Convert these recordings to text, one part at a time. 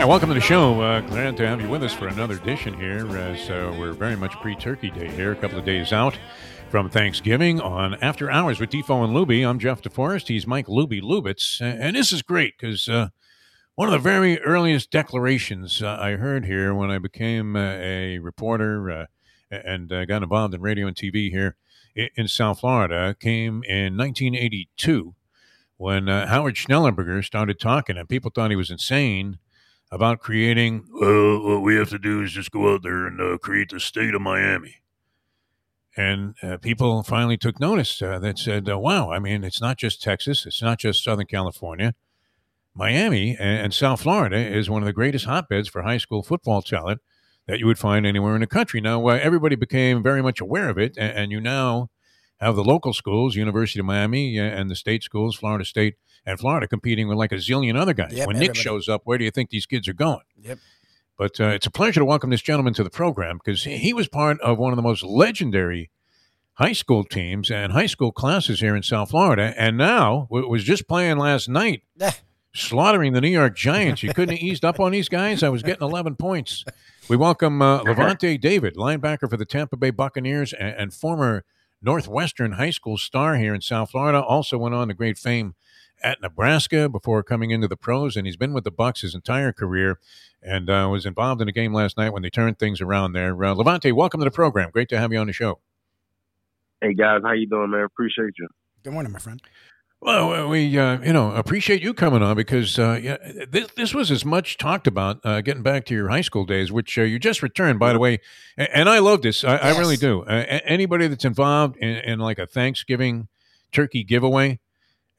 Right, welcome to the show. Uh, glad to have you with us for another edition here. As uh, we're very much pre-Turkey Day here, a couple of days out from Thanksgiving on After Hours with Defo and Luby. I'm Jeff DeForest. He's Mike Luby Lubitz, and this is great because uh, one of the very earliest declarations uh, I heard here when I became uh, a reporter uh, and uh, got involved in radio and TV here in South Florida came in 1982 when Howard Schnellenberger started talking, and people thought he was insane about creating. Well, what we have to do is just go out there and uh, create the state of Miami. And uh, people finally took notice uh, that said, uh, wow, I mean, it's not just Texas, it's not just Southern California. Miami and, and South Florida is one of the greatest hotbeds for high school football talent that you would find anywhere in the country. Now, uh, everybody became very much aware of it, and, and you now have the local schools, University of Miami, uh, and the state schools, Florida State and Florida, competing with like a zillion other guys. Yep, when Nick everybody. shows up, where do you think these kids are going? Yep. But uh, it's a pleasure to welcome this gentleman to the program because he was part of one of the most legendary high school teams and high school classes here in South Florida, and now was just playing last night, slaughtering the New York Giants. You couldn't have eased up on these guys. I was getting 11 points. We welcome uh, Lavonte David, linebacker for the Tampa Bay Buccaneers and, and former Northwestern High School star here in South Florida. Also went on to great fame at Nebraska before coming into the pros, and he's been with the Bucks his entire career, and uh, was involved in a game last night when they turned things around there. Uh, Lavonte, welcome to the program. Great to have you on the show. Hey guys, how you doing, man? Appreciate you. Good morning, my friend. Well, we uh, you know appreciate you coming on because uh, yeah, this this was as much talked about. Uh, getting back to your high school days, which uh, you just returned, by the way, and, and I love this. I, I really do. Uh, anybody that's involved in, in like a Thanksgiving turkey giveaway,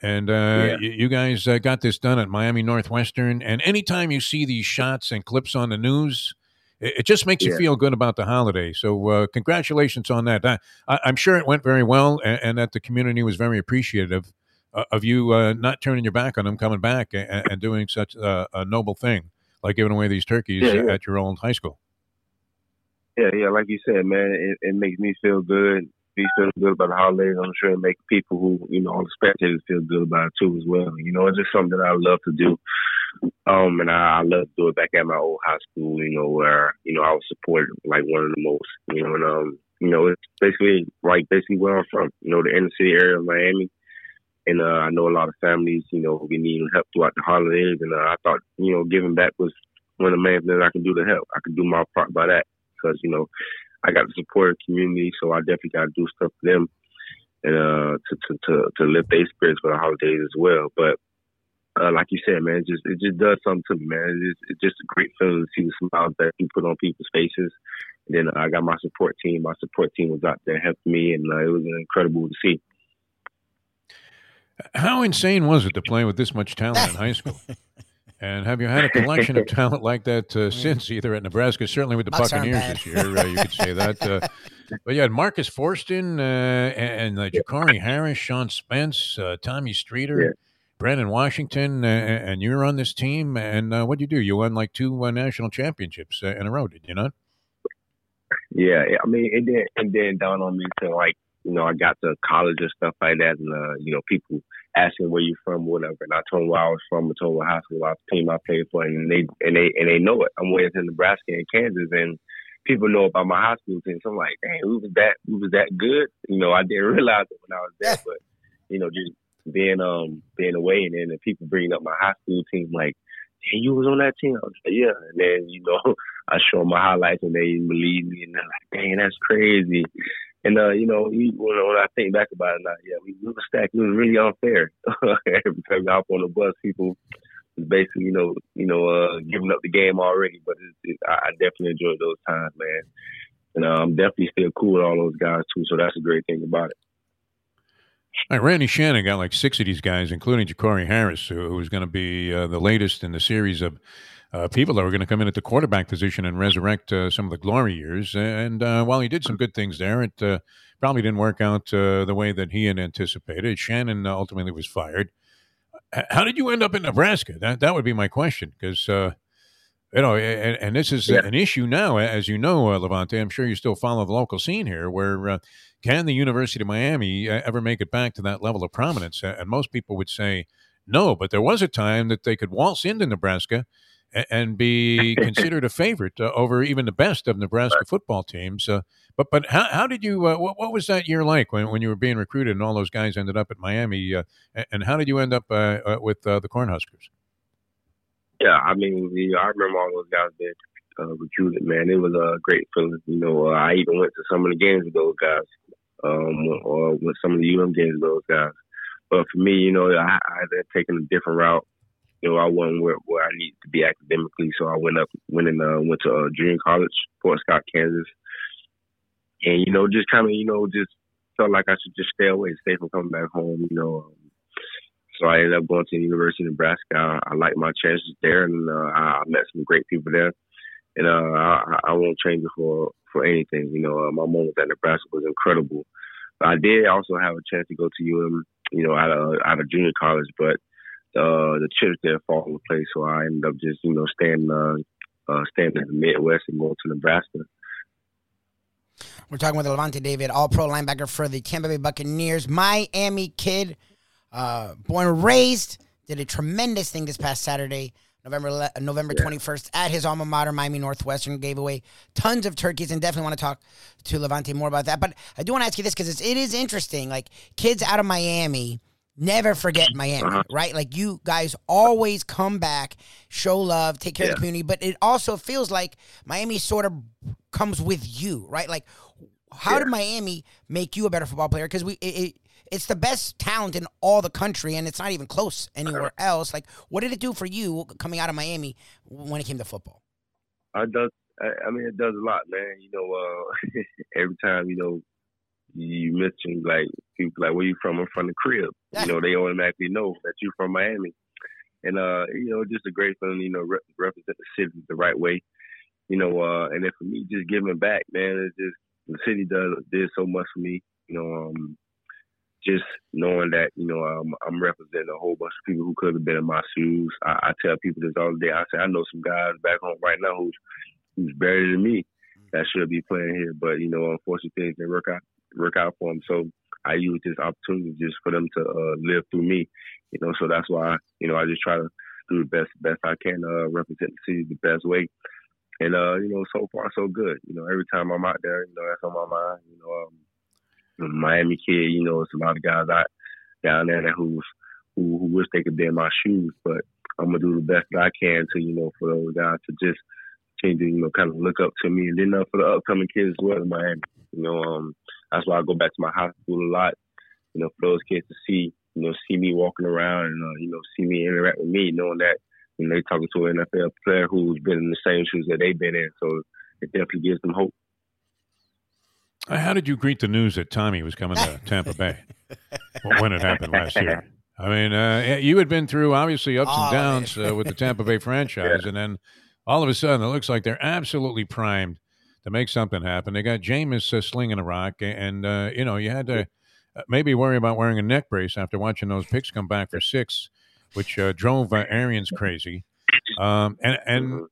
and uh, Yeah. you, you guys uh, got this done at Miami Northwestern. And anytime you see these shots and clips on the news, it, it just makes you feel good about the holiday. So uh, congratulations on that. I, I'm sure it went very well, and, and that the community was very appreciative uh, of you uh, not turning your back on them, coming back and, and doing such a noble thing like giving away these turkeys Yeah, yeah. at your old high school. Yeah, yeah, like you said, man, it, it makes me feel good. Me feel good about the holidays. I'm sure it makes people who, you know, all the spectators feel good about it too as well. You know, it's just something that I love to do. Um, and I, I love to do it back at my old high school, you know, where, you know, I was supported like one of the most, you know, and um, you know, it's basically like basically where I'm from, you know, the inner city area of Miami. And uh, I know a lot of families, you know, who be needing help throughout the holidays. And uh, I thought, you know, giving back was one of the main things I can do to help. I can do my part by that because you know I got to support the community, so I definitely got to do stuff for them and uh, to, to to to lift their spirits for the holidays as well. But uh, like you said, man, it just it just does something to me, man. It's, it's just a great feeling to see the smiles that you put on people's faces. And then I got my support team. My support team was out there helping me, and uh, it was incredible to see. How insane was it to play with this much talent in high school? And have you had a collection of talent like that uh, since, either at Nebraska, certainly with the Bucks Buccaneers this year? Uh, you could say that. Uh, but you had Marcus Forston uh, and, and uh, Jacory Harris, Sean Spence, uh, Tommy Streeter, Yeah. Brandon Washington, uh, and you're on this team. And uh, what did you do? You won like two uh, national championships uh, in a row, did you not? Yeah, I mean, it did it didn't dawn on me till like you know I got to college and stuff like that, and uh, you know people asking where you're from, whatever. And I told them where I was from, I told them what high school I was team I played for, and they and they and they know it. I'm way in Nebraska and Kansas, and people know about my high school team. So I'm like, dang, who was that Who was that good. You know, I didn't realize it when I was there, but you know, just being um being away and then the people bringing up my high school team like, hey, you was on that team. I was like, yeah. And then you know, I show them my highlights and they believe me, and they're like, dang, that's crazy. And uh, you know, we, when, when I think back about it now, yeah, we, we were stacked. It was really unfair. Every time we hop on the bus, people was basically, you know, you know, uh, giving up the game already. But it, it, I definitely enjoyed those times, man. And uh, I'm definitely still cool with all those guys too. So that's a great thing about it. Randy Shannon got like six of these guys, including Jacory Harris, who, who's going to be uh, the latest in the series of uh, people that were going to come in at the quarterback position and resurrect uh, some of the glory years. And uh, while he did some good things there, it uh, probably didn't work out uh, the way that he had anticipated. Shannon ultimately was fired. How did you end up in Nebraska? That that would be my question because you know, and, and this is yeah. an issue now, as you know, uh, Lavonte. I'm sure you still follow the local scene here. Where uh, can the University of Miami uh, ever make it back to that level of prominence? And most people would say no, but there was a time that they could waltz into Nebraska and, be considered a favorite uh, over even the best of Nebraska football teams. Uh, but but how, how did you? Uh, what, what, was that year like when, when you were being recruited and all those guys ended up at Miami? and how did you end up with the Cornhuskers? Yeah, I mean, I remember all those guys being uh, recruited. Man, it was a great feeling. You know, uh, I even went to some of the games with those guys, um, or with some of the UM games with those guys. But for me, you know, I, I had taken a different route. You know, I wasn't where, where I needed to be academically, so I went up, went and uh, went to uh, junior college, Fort Scott, Kansas, and you know, just kind of, you know, just felt like I should just stay away, stay from coming back home. You know, um, so I ended up going to the University of Nebraska. I, I liked my chances there, and uh, I met some great people there. And uh, I, I won't change it for for anything. You know, uh, my moment at Nebraska was incredible. But I did also have a chance to go to UM, you know, out of out of junior college, but uh, the chips didn't fall into place, so I ended up just you know staying uh, uh, staying in the Midwest and going to Nebraska. We're talking with Lavonte David, All Pro linebacker for the Tampa Bay Buccaneers, Miami kid uh, born and raised, did a tremendous thing this past Saturday, November November twenty first, at his alma mater, Miami Northwestern. Gave away tons of turkeys, and definitely want to talk to Lavonte more about that. But I do want to ask you this because it is interesting. Like kids out of Miami never forget Miami, uh-huh. right? Like you guys always come back, show love, take care yeah. of the community, but it also feels like Miami sort of comes with you, right? Like how yeah. did Miami make you a better football player? Because we it, it, it's the best talent in all the country, and it's not even close anywhere else. Like, what did it do for you coming out of Miami when it came to football? It does. I mean, it does a lot, man. You know, uh, every time you know you mentioned like people like where you from? I'm from the crib. You know, they automatically know that you're from Miami, and uh, you know, just a great feeling. You know, re- represent the city the right way. You know, uh, and then for me, just giving back, man. It's just the city does did so much for me. You know, um, just knowing that you know um, I'm representing a whole bunch of people who could have been in my shoes. I, I tell people this all day. I say I know some guys back home right now who's who's better than me that should be playing here, but you know unfortunately things didn't work out work out for them. So I use this opportunity just for them to uh, live through me. You know, so that's why you know I just try to do the best best I can uh, represent the city the best way. And uh, you know, so far so good. You know, every time I'm out there, you know, that's on my mind. You know, um, Miami kid, you know, it's a lot of guys out down there that who's who, who wish they could be in my shoes, but I'm gonna do the best that I can to, you know, for those guys to just change you know, kind of look up to me, and then uh, for the upcoming kids as well in Miami. You know, um, that's why I go back to my high school a lot. You know, for those kids to see, you know, see me walking around and uh, you know, see me interact with me, knowing that you know they talking to an NFL player who's been in the same shoes that they've been in. So it definitely gives them hope. Uh, how did you greet the news that Tommy was coming to Tampa Bay when it happened last year? I mean, uh, you had been through obviously ups and downs uh, with the Tampa Bay franchise, yeah. and then all of a sudden it looks like they're absolutely primed to make something happen. They got Jameis uh, slinging a rock, and uh, you know you had to uh, maybe worry about wearing a neck brace after watching those picks come back for six, which drove Arians crazy. Um, and and mm-hmm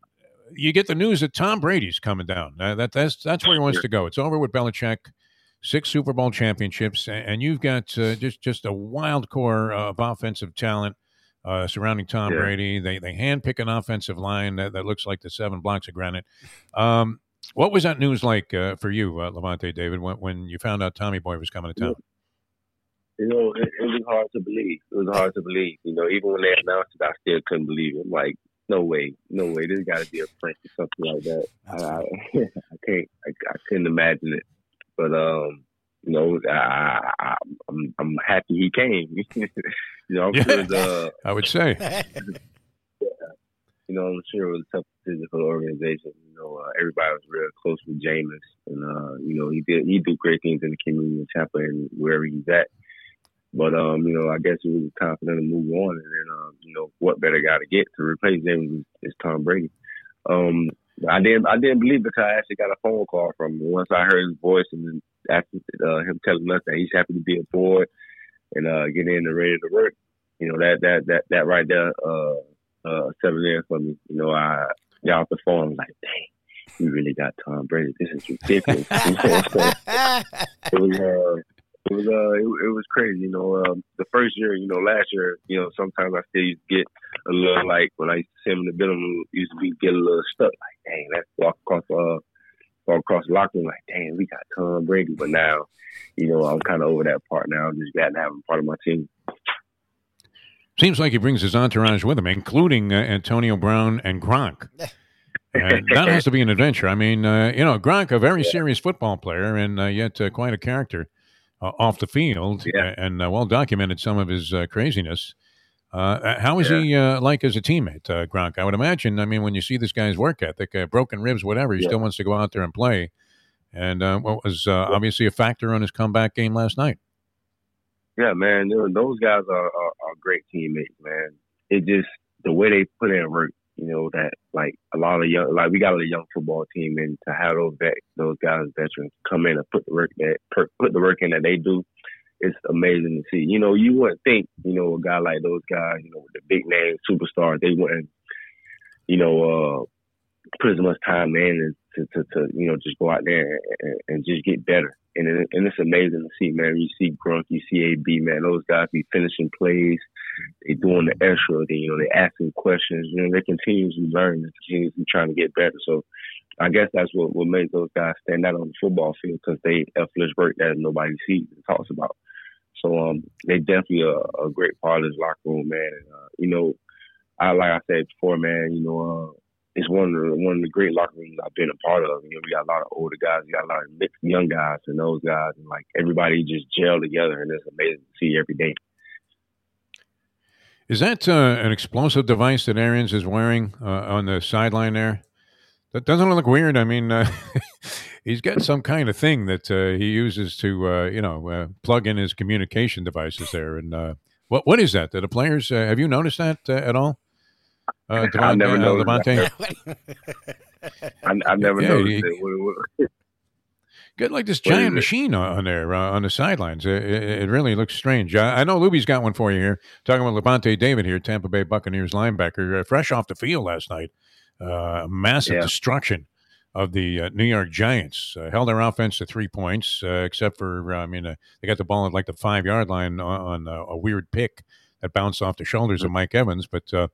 you get the news that Tom Brady's coming down. Uh, that that's that's where he wants to go. It's over with Belichick, six Super Bowl championships, and you've got uh, just just a wild core of offensive talent uh, surrounding Tom yeah. Brady. They they handpick an offensive line that, that, looks like the seven blocks of granite. Um, what was that news like uh, for you, uh, Lavonte David, when, when you found out Tommy Boy was coming to town? You know, it, it was hard to believe. It was hard to believe. You know, even when they announced it, I still couldn't believe it. I'm like, no way, no way. There's got to be a prank or something like that. I, I, I, can't, I, I, couldn't imagine it. But um, you know, I, I, I'm, I'm happy he came. you know, yeah, uh, I would say. You know, I'm sure it was a tough decision for the organization. You know, uh, everybody was real close with Jameis, and uh, you know, he did he do great things in the community in Tampa and wherever he's at. But um, you know, I guess it was time for them to move on, and then um, you know, what better guy to get to replace him is, Tom Brady. Um, I didn't I didn't believe until I actually got a phone call from him. Once I heard his voice and after uh, him telling us that he's happy to be aboard and uh, get in and ready to work, you know that that that that right there uh, uh, settled in for me. You know, I. I was like, dang, we really got Tom Brady. This is ridiculous. you it was uh, it was uh, it, it was crazy. You know, um, the first year, you know, last year, you know, sometimes I still used to get a little like when I used to see him in the building, used to be get a little stuck. Like, dang, let's walk across uh, walk across the locker room. Like, dang, we got Tom Brady. But now, you know, I'm kind of over that part now. I'm just glad to have him part of my team. Seems like he brings his entourage with him, including uh, Antonio Brown and Gronk. And that has to be an adventure. I mean, uh, you know, Gronk, a very serious football player, and uh, yet uh, quite a character uh, off the field, Yeah. and uh, well documented some of his uh, craziness. Uh, how is Yeah. he uh, like as a teammate, uh, Gronk? I would imagine. I mean, when you see this guy's work ethic, uh, broken ribs, whatever, he Yeah. still wants to go out there and play. And uh, what was uh, obviously a factor on his comeback game last night. Yeah, man, those guys are, are, are great teammates, man. It just the way they put in work, you know, that like a lot of young, like we got a young football team, and to have those vet, those guys, veterans, come in and put the work that put the work in that they do, it's amazing to see. You know, you wouldn't think, you know, a guy like those guys, you know, with the big name superstars, they wouldn't, you know, uh, put as much time in to, to, to you know, just go out there and, and just get better. And it, and it's amazing to see, man. You see Gronk, you see AB, man. Those guys be finishing plays, they doing the extra, they you know they asking questions. You know they continuously learn, they continuously trying to get better. So I guess that's what what makes those guys stand out on the football field because they effortless work that nobody sees and talks about. So um, they definitely a, a great part of this locker room, man. And, uh, you know, I like I said before, man. You know, uh, it's one of the one of the great locker rooms I've been a part of. You know, we got a lot of older guys, we got a lot of mixed young guys, and those guys, and like everybody just gel together, and it's amazing to see every day. Is that uh, an explosive device that Arians is wearing uh, on the sideline there? That doesn't look weird. I mean, uh, he's got some kind of thing that uh, he uses to, uh, you know, uh, plug in his communication devices there. And what what is that? Do the players have you noticed that at all? Uh, I never uh, noticed Lavonte? I, I never Yeah, noticed he- it. What- what- Got like this What giant machine on on there uh, on the sidelines. It, it, it really looks strange. I, I know Luby's got one for you here. Talking about Lavonte David here, Tampa Bay Buccaneers linebacker, uh, fresh off the field last night. Uh, massive Yeah. destruction of the uh, New York Giants. Uh, held their offense to three points, uh, except for uh, I mean uh, they got the ball at like the five yard line on, on uh, a weird pick that bounced off the shoulders of Mike Evans. But uh,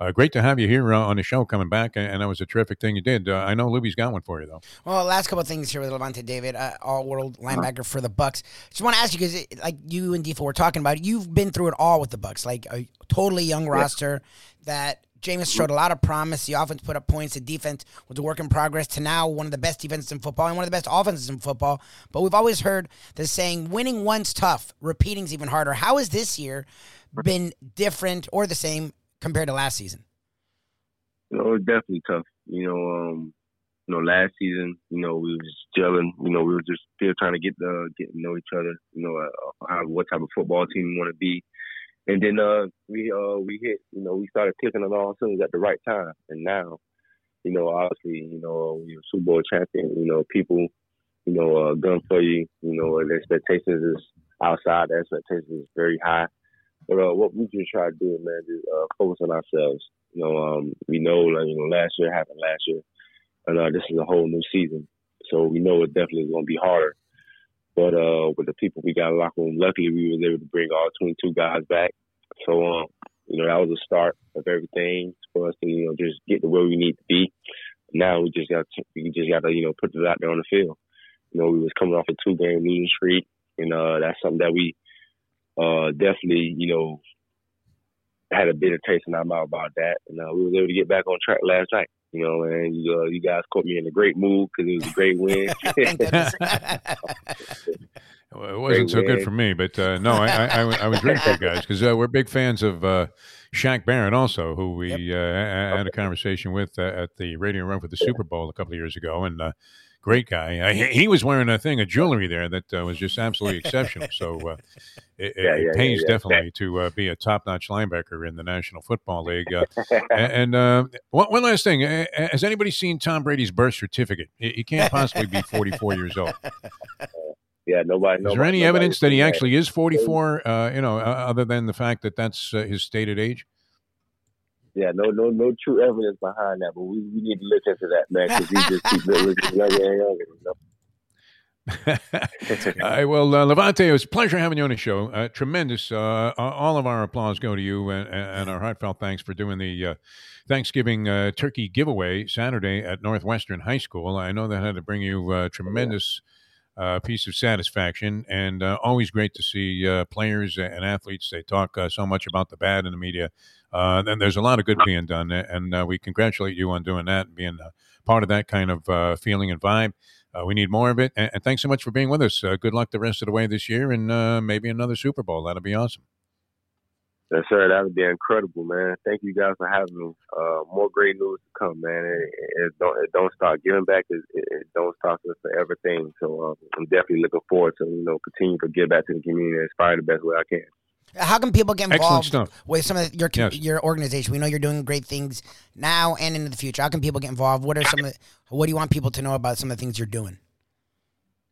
uh, great to have you here uh, on the show coming back, and, and that was a terrific thing you did. Uh, I know Luby's got one for you though. Well, last couple of things here with Lavonte David, uh, all-world linebacker for the Bucks. Just want to ask you because, like you and Defo were talking about, you've been through it all with the Bucks. Like a totally young roster that Jameis showed a lot of promise. The offense put up points. The defense was a work in progress. To now, one of the best defenses in football and one of the best offenses in football. But we've always heard the saying, "Winning once tough, repeating's even harder." How is this year been different or the same compared to last season? you know, it's definitely tough. You know, um, you know, last season, you know, we was gelling. You know, we were just still trying to get the get to know each other. You know, uh, how, what type of football team we want to be. And then uh, we uh, we hit. You know, we started clicking on all cylinders at the right time. And now, you know, obviously, you know, we were Super Bowl champion. You know, people, you know, uh, gun for you. You know, the expectations is outside. The expectations is very high. But uh, what we just try to do, man, is uh, focus on ourselves. You know, um, we know, like, you know, last year happened last year, and uh, this is a whole new season. So we know it definitely is going to be harder. But uh, with the people we got in the locker room, luckily we was able to bring all 22 guys back. So, um, you know, that was the start of everything for us to, you know, just get to where we need to be. Now we just got to, we just got to, you know, put it out there on the field. You know, we was coming off a two game losing streak, and uh, that's something that we uh, definitely, you know, had a bitter taste in our mouth about that, and uh, we was able to get back on track last night. You know, and you, uh, you guys caught me in a great mood because it was a great win. Thank goodness. Well, It wasn't so good for me, but uh, no, I, I, I, I was rooting for you guys because uh, we're big fans of uh, Shaq Barrett, also, who we uh, ha- had a conversation with uh, at the Radio Room for the Super Bowl a couple of years ago, and uh, great guy. Uh, he, was wearing a thing of jewelry there that uh, was just absolutely exceptional. So, uh, it, Yeah, it yeah, pays yeah. definitely to uh, be a top-notch linebacker in the National Football League. Uh, and uh, one, one last thing: has anybody seen Tom Brady's birth certificate? He, can't possibly be 44 years old. yeah, nobody. Is nobody there any evidence that he actually is 44? Uh, you know, uh, other than the fact that that's uh, his stated age. Yeah, no, no, no true evidence behind that, but we, we need to look into that, man, because he just keeps looking younger and younger. You know? all right, well, uh, Lavonte, it was a pleasure having you on the show. Uh, tremendous. Uh, all of our applause go to you, and, and our heartfelt thanks for doing the uh, Thanksgiving uh, turkey giveaway Saturday at Northwestern High School. I know that had to bring you uh, tremendous uh, piece of satisfaction, and uh, always great to see uh, players and athletes. They talk uh, so much about the bad in the media. Uh, and there's a lot of good being done, and uh, we congratulate you on doing that and being uh, part of that kind of uh, feeling and vibe. Uh, we need more of it. And, and thanks so much for being with us. Uh, good luck the rest of the way this year and uh, maybe another Super Bowl. That'll be awesome. Yes, sir. That would be incredible, man. Thank you guys for having me. Uh, more great news to come, man. It, it, it don't it don't stop. Giving back is it, it don't stop us for everything. So uh, I'm definitely looking forward to you know continue to give back to the community and inspire the best way I can. How can people get involved with some of your Yes. your organization? We know you're doing great things now and into the future. How can people get involved? What are some of the, what do you want people to know about some of the things you're doing?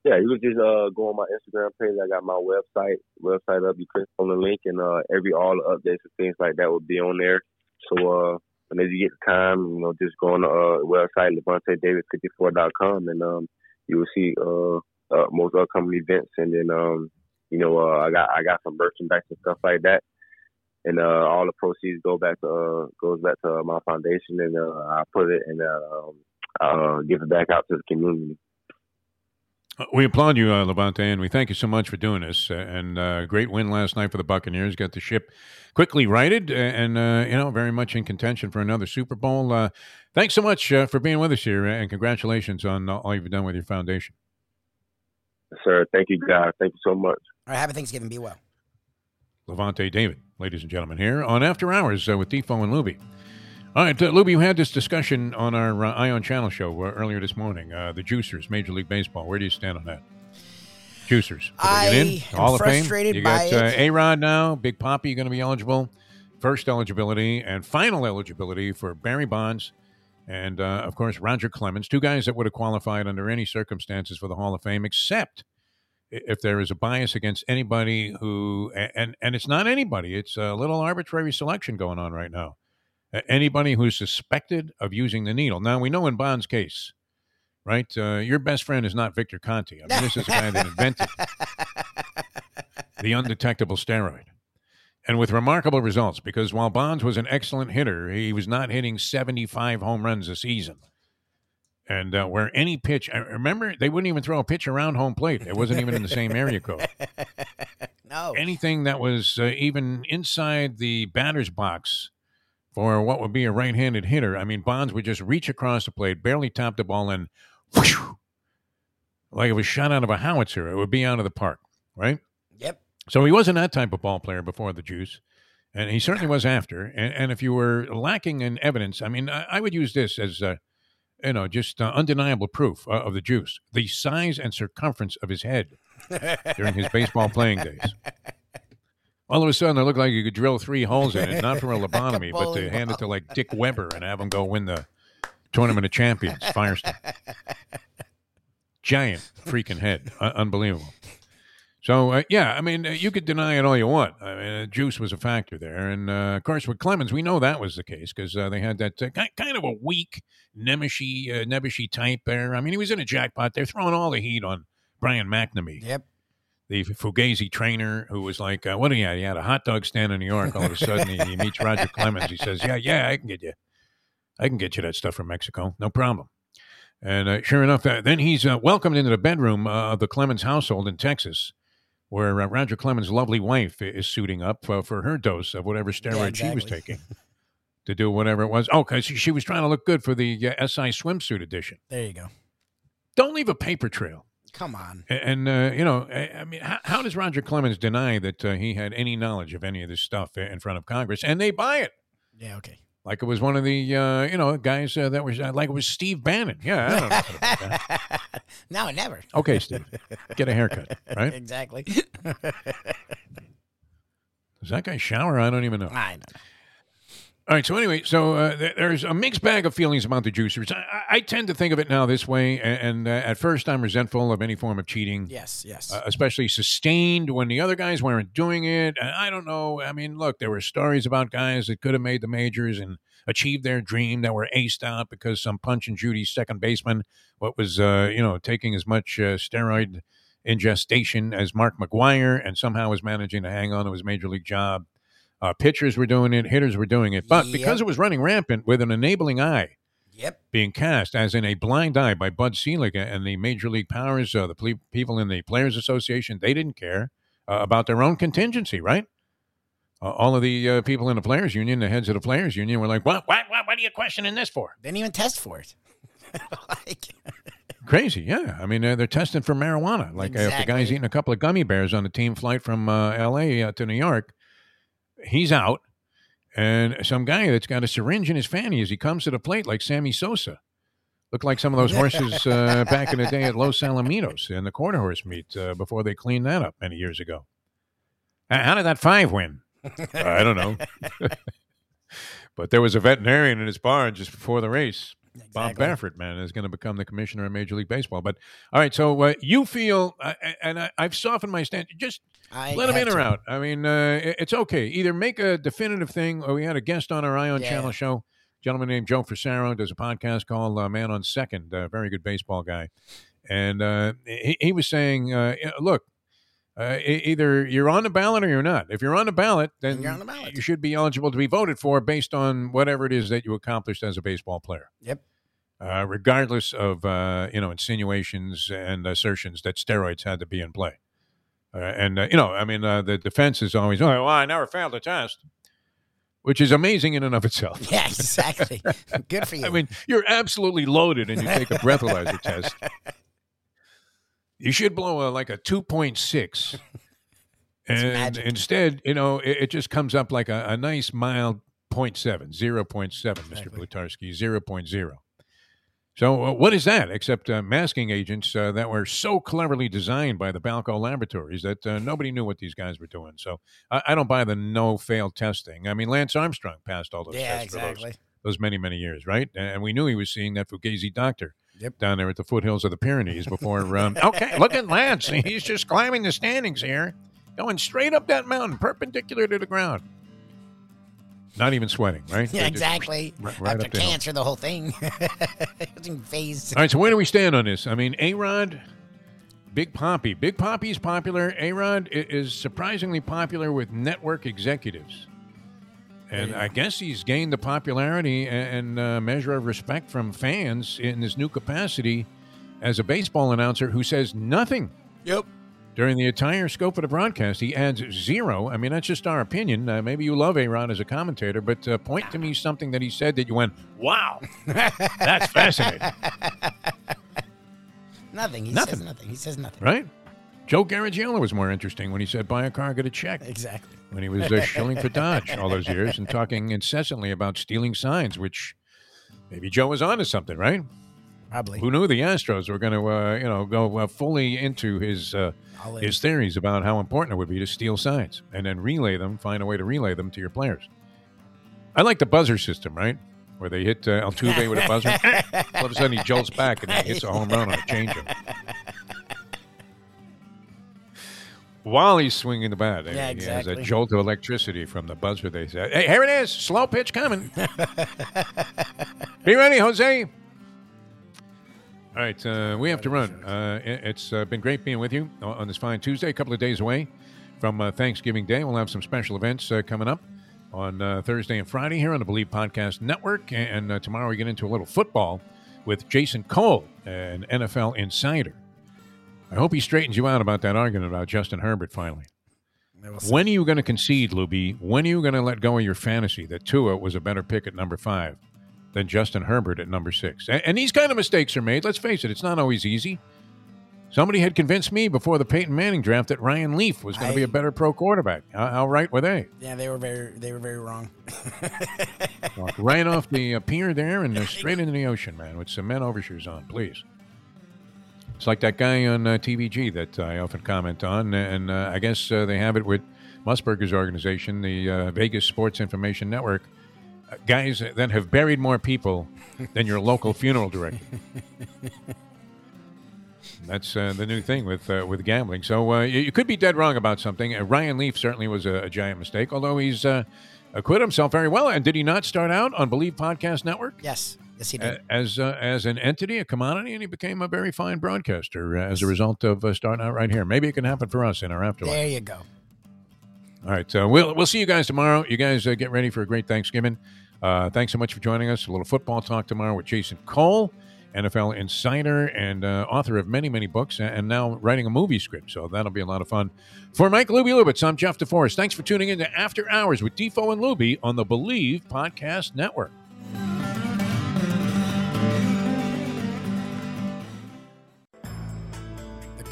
Yeah, you can just uh, go on my Instagram page. I got my website website up. You click on the link, and uh, every all the updates and things like that will be on there. So uh, whenever you get the time, you know, just go on the uh, website levantedavid54.com, and um, you will see uh, uh, most upcoming events. And then um, you know, uh, I got I got some merchandise and stuff like that. And uh, all the proceeds go back to uh, goes back to my foundation, and uh, I put it and uh, um, uh, give it back out to the community. Uh, We applaud you, uh, Lavonte, and we thank you so much for doing this. Uh, and uh, great win last night for the Buccaneers. Got the ship quickly righted, uh, and uh, you know very much in contention for another Super Bowl. Uh, thanks so much uh, for being with us here, and congratulations on all you've done with your foundation. Sir, thank you guys. Thank you so much. All right, happy Thanksgiving. Be well. Lavonte David, ladies and gentlemen, here on After Hours uh, with Defo and Luby. All right, uh, Luby, you had this discussion on our uh, Ion Channel show uh, earlier this morning. Uh, the Juicers, Major League Baseball. Where do you stand on that? Juicers. Do they get in? I am Hall of Fame. frustrated You by got uh. A Rod now, Big Poppy going to be eligible. First eligibility and final eligibility for Barry Bonds and, uh, of course, Roger Clemens. Two guys that would have qualified under any circumstances for the Hall of Fame, except if there is a bias against anybody who, and and it's not anybody, it's a little arbitrary selection going on right now. Anybody who's suspected of using the needle. Now we know in Bond's case, right? Uh, your best friend is not Victor Conte. I mean, this is a guy that invented the undetectable steroid. And with remarkable results, because while Bonds was an excellent hitter, he was not hitting 75 home runs a season. And uh, where any pitch, I remember they wouldn't even throw a pitch around home plate. It wasn't even in the same area code. No. Anything that was uh, even inside the batter's box for what would be a right handed hitter, I mean, Bonds would just reach across the plate, barely top the ball, and whoosh, like it was shot out of a howitzer. It would be out of the park, right? Yep. So he wasn't that type of ball player before the juice, and he certainly was after. And, and if you were lacking in evidence, I mean, I, I would use this as, uh, you know, just uh, undeniable proof uh, of the juice: the size and circumference of his head during his baseball playing days. All of a sudden, it looked like you could drill three holes in it, not for a lobotomy, but to hand it to like Dick Weber and have him go win the tournament of champions, Firestone. Giant freaking head, uh, unbelievable. So uh, yeah, I mean, uh, you could deny it all you want. I mean, uh, juice was a factor there, and uh, of course with Clemens, we know that was the case because uh, they had that ki- kind of a weak Nemeshi, uh, Nebuchadnezzar type there. I mean, he was in a jackpot. They're throwing all the heat on Brian McNamee, Yep. The Fugazi trainer, who was like, uh, "What do you had? He had a hot dog stand in New York. All of a sudden, he, he meets Roger Clemens. He says, "Yeah, yeah, I can get you, I can get you that stuff from Mexico, no problem." And uh, sure enough, uh, then he's uh, welcomed into the bedroom uh, of the Clemens household in Texas, where uh, Roger Clemens' lovely wife is suiting up for her dose of whatever steroid she was taking to do whatever it was. Oh, because she was trying to look good for the uh, SI swimsuit edition. There you go. Don't leave a paper trail. Come on. And, uh, you know, I, I mean, how, how does Roger Clemens deny that uh, he had any knowledge of any of this stuff in front of Congress? And they buy it. Yeah. Okay. Like it was one of the, uh, you know, guys uh, that was, uh, like it was Steve Bannon. Yeah, I don't know about that. no, never. Okay, Steve, get a haircut, right? Exactly. Does that guy shower? I don't even know. I know. All right. So anyway, so uh, there's a mixed bag of feelings about the juicers. I, I- tend to think of it now this way, a- and, uh, at first I'm resentful of any form of cheating. Yes, yes. uh, especially sustained when the other guys weren't doing it. And I don't know. I mean, look, there were stories about guys that could have made the majors and achieved their dream that were aced out because some punch and Judy second baseman, what was uh, you know taking as much uh, steroid ingestation as Mark McGwire, and somehow was managing to hang on to his major league job. Uh, pitchers were doing it, hitters were doing it, but because it was running rampant with an enabling eye yep. being cast as in a blind eye by Bud Selig and the major league powers, uh, the ple- people in the Players Association, they didn't care uh, about their own contingency, right? Uh, all of the uh, people in the Players Union, the heads of the Players Union, were like, "What? What? What? What are you questioning this for?" Didn't even test for it. like, Crazy, yeah. I mean, uh, they're testing for marijuana. Like uh, if the guy's eating a couple of gummy bears on the team flight from uh, L.A. Uh, to New York, he's out, and some guy that's got a syringe in his fanny as he comes to the plate, like Sammy Sosa. Looked like some of those horses uh, back in the day at Los Alamitos in the quarter horse meet uh, before they cleaned that up many years ago. How did that five win? I don't know. but there was a veterinarian in his barn just before the race. Bob Exactly. Baffert, man, is going to become the commissioner of Major League Baseball. But all right, so uh, you feel, uh, and I, I've softened my stance. Just I let him have in or out. I mean, uh, it's okay. Either make a definitive thing, or we had a guest on our Ion Yeah. Channel show, a gentleman named Joe Frisaro, does a podcast called uh, Man on Second, a very good baseball guy. And uh, he, he was saying, uh, look, uh, either you're on the ballot or you're not. If you're on the ballot, then You're on the ballot. you should be eligible to be voted for based on whatever it is that you accomplished as a baseball player Yep. uh, regardless of uh, you know insinuations and assertions that steroids had to be in play. Uh, and uh, you know, I mean, uh, the defense is always, "Oh, well, I never failed a test," which is amazing in and of itself. Yeah, exactly. Good for you. I mean, you're absolutely loaded, and you take a breathalyzer test. You should blow a, like a two point six, and magic. instead, you know, it, it just comes up like a, a nice mild 0.7, 0.7, Mr. Exactly. Blutarsky, 0.0. So, uh, what is that except uh, masking agents uh, that were so cleverly designed by the Balco laboratories that uh, nobody knew what these guys were doing? So, I, I don't buy the no fail testing. I mean, Lance Armstrong passed all those yeah, tests for those exactly. those many many years, right? And we knew he was seeing that Fugazi doctor Yep. down there at the foothills of the Pyrenees before. Um, okay, look at Lance; he's just climbing the standings here, going straight up that mountain, perpendicular to the ground. Not even sweating, right? Yeah, They're just exactly. right- right After up the hill. cancer, the whole thing. Wasn't. All right, so where do we stand on this? I mean, A Rod, Big Poppy. Big Poppy's popular. A Rod is surprisingly popular with network executives. And I guess he's gained the popularity and, and uh, measure of respect from fans in this new capacity as a baseball announcer who says nothing Yep. during the entire scope of the broadcast. He adds zero. I mean, that's just our opinion. Uh, maybe you love A Rod as a commentator, but uh, point to me something that he said that you went, wow, that's fascinating. Nothing. He Nothing. says nothing. He says nothing. right? Joe Garagiola was more interesting when he said, buy a car, get a check. Exactly. When he was uh, shilling for Dodge all those years and talking incessantly about stealing signs, which maybe Joe was onto something, right? Probably. Who knew the Astros were going to, uh, you know, go uh, fully into his uh, his theories about how important it would be to steal signs and then relay them, find a way to relay them to your players. I like the buzzer system, right? Where they hit uh, Altuve with a buzzer. all of a sudden, he jolts back and he hits a home run on a changeup. While he's swinging the bat, Yeah, he has exactly. a jolt of electricity from the buzzer. They say, "Hey, here it is, slow pitch coming. Be ready, Jose." All right, uh, we have to run. Uh, it- it's uh, been great being with you on on this fine Tuesday. A couple of days away from uh, Thanksgiving Day, we'll have some special events uh, coming up on uh, Thursday and Friday here on the Believe Podcast Network. And uh, tomorrow we get into a little football with Jason Cole, an NFL insider. I hope he straightens you out about that argument about Justin Herbert finally. When are you going to concede, Luby? When are you going to let go of your fantasy that Tua was a better pick at number five than Justin Herbert at number six? And, and these kind of mistakes are made. Let's face it, it's not always easy. Somebody had convinced me before the Peyton Manning draft that Ryan Leaf was going to be a better pro quarterback. How, how right were they? Yeah, they were very, they were very wrong. Walk right off the uh, pier there and uh, straight into the ocean, man, with cement overshoes on, please. It's like that guy on uh, TVG that I often comment on, and uh, I guess uh, they have it with Musburger's organization, the uh, Vegas Sports Information Network, uh, guys that have buried more people than your local funeral director. That's uh, the new thing with uh, with gambling. So uh, you, you could be dead wrong about something. Uh, Ryan Leaf certainly was a, a giant mistake, although he's uh, acquitted himself very well. And did he not start out on Believe Podcast Network? Yes. Yes, he did. as uh, as an entity, a commodity, and he became a very fine broadcaster uh, as a result of uh, starting out right here. Maybe it can happen for us in our afterlife. there you go. All right, uh, we'll we'll see you guys tomorrow. You guys uh, get ready for a great Thanksgiving. Uh, thanks so much for joining us. A little football talk tomorrow with Jason Cole, NFL insider and uh, author of many many books, and now writing a movie script. So that'll be a lot of fun. For Mike Luby Lubitz, I'm Jeff DeForest. Thanks for tuning in to After Hours with Defo and Luby on the Believe Podcast Network.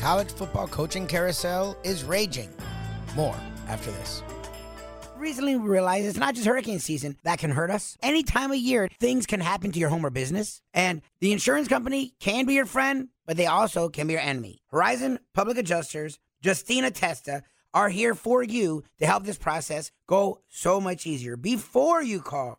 College football coaching carousel is raging. More after this. Recently, we realized it's not just hurricane season that can hurt us. Any time of year, things can happen to your home or business. And the insurance company can be your friend, but they also can be your enemy. Horizon Public Adjusters, Justina Testa, are here for you to help this process go so much easier. Before you call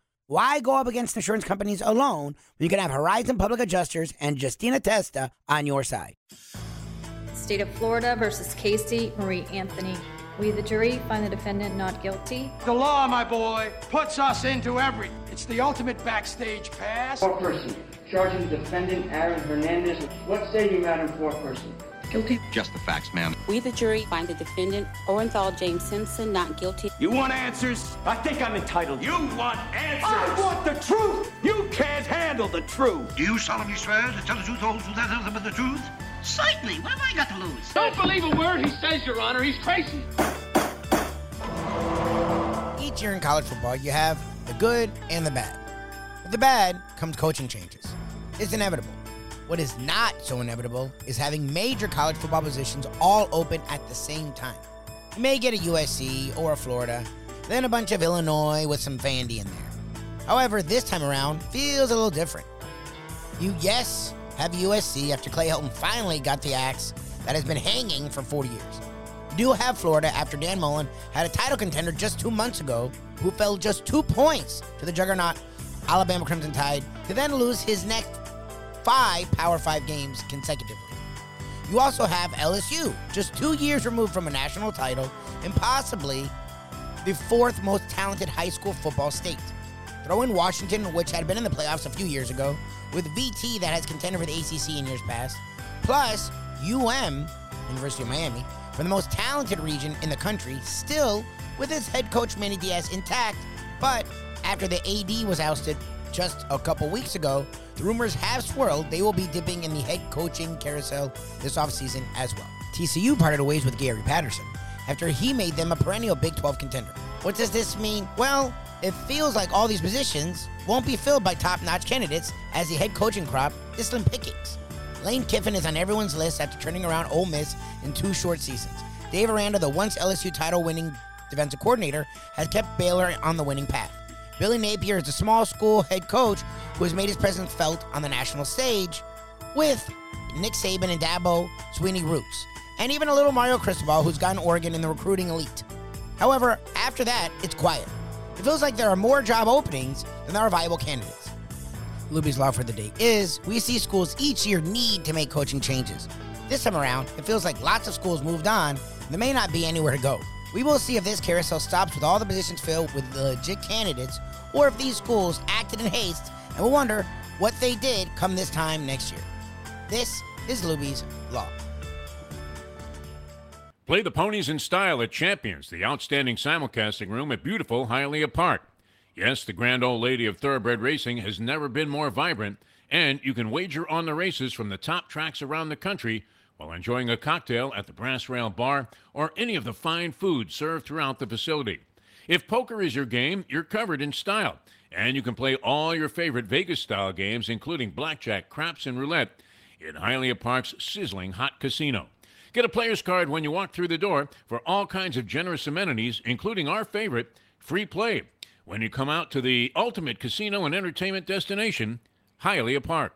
Why go up against insurance companies alone when you can have Horizon Public Adjusters and Justina Testa on your side? State of Florida versus Casey Marie Anthony. We, the jury, find the defendant not guilty. The law, my boy, puts us into everything. It's the ultimate backstage pass. Foreperson, charging defendant Aaron Hernandez. What say you, Madam Foreperson? Guilty. Just the facts, ma'am. We, the jury, find the defendant, Orenthal James Simpson, not guilty. You want answers? I think I'm entitled. You want answers? I want the truth. You can't handle the truth. Do you solemnly swear to tell the truth, the whole truth, and nothing but the truth? Certainly. What have I got to lose? Don't believe a word he says, Your Honor. He's crazy. Each year in college football, you have the good and the bad. With the bad comes coaching changes. It's inevitable. What is not so inevitable is having major college football positions all open at the same time. You may get a USC or a Florida, then a bunch of Illinois with some Vandy in there. However, this time around feels a little different. You, yes, have USC after Clay Helton finally got the axe that has been hanging for 40 years. You do have Florida after Dan Mullen had a title contender just two months ago who fell just two points to the juggernaut Alabama Crimson Tide to then lose his next five Power Five games consecutively. You also have LSU, just two years removed from a national title and possibly the fourth most talented high school football state. Throw in Washington, which had been in the playoffs a few years ago, with VT that has contended for the ACC in years past, plus UM, University of Miami, from the most talented region in the country, still with its head coach Manny Diaz intact, but after the AD was ousted just a couple weeks ago, the rumors have swirled they will be dipping in the head coaching carousel this offseason as well. TCU parted ways with Gary Patterson after he made them a perennial Big 12 contender. What does this mean? Well, it feels like all these positions won't be filled by top notch candidates as the head coaching crop is slim pickings. Lane Kiffin is on everyone's list after turning around Ole Miss in two short seasons. Dave Aranda, the once LSU title winning defensive coordinator, has kept Baylor on the winning path. Billy Napier is a small school head coach who has made his presence felt on the national stage with Nick Saban and Dabo Swinney Roots, and even a little Mario Cristobal who's gotten Oregon in the recruiting elite. However, after that, it's quiet. It feels like there are more job openings than there are viable candidates. Luby's law for the day is we see schools each year need to make coaching changes. This time around, it feels like lots of schools moved on, and there may not be anywhere to go. We will see if this carousel stops with all the positions filled with legit candidates, or if these schools acted in haste, and we'll wonder what they did come this time next year. This is Luby's Law. Play the ponies in style at Champions, the outstanding simulcasting room at beautiful Hialeah Park. Yes, the grand old lady of thoroughbred racing has never been more vibrant, and you can wager on the races from the top tracks around the country while enjoying a cocktail at the Brass Rail Bar or any of the fine food served throughout the facility. If poker is your game, you're covered in style. And you can play all your favorite Vegas style games, including blackjack, craps, and roulette, in Hialeah Park's sizzling hot casino. Get a player's card when you walk through the door for all kinds of generous amenities, including our favorite, free play, when you come out to the ultimate casino and entertainment destination, Hialeah Park.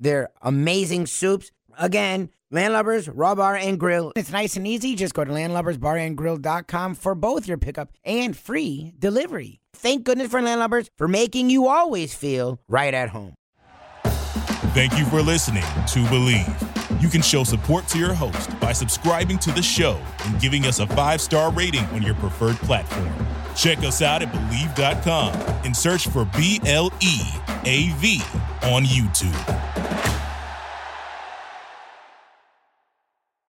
their amazing soups. Again, Landlubbers, Raw Bar and Grill. It's nice and easy. Just go to landlubbersbarandgrill.com for both your pickup and free delivery. Thank goodness for Landlubbers for making you always feel right at home. Thank you for listening to Bleav. You can show support to your host by subscribing to the show and giving us a five star rating on your preferred platform. Check us out at Bleav.com and search for B L E A V on YouTube.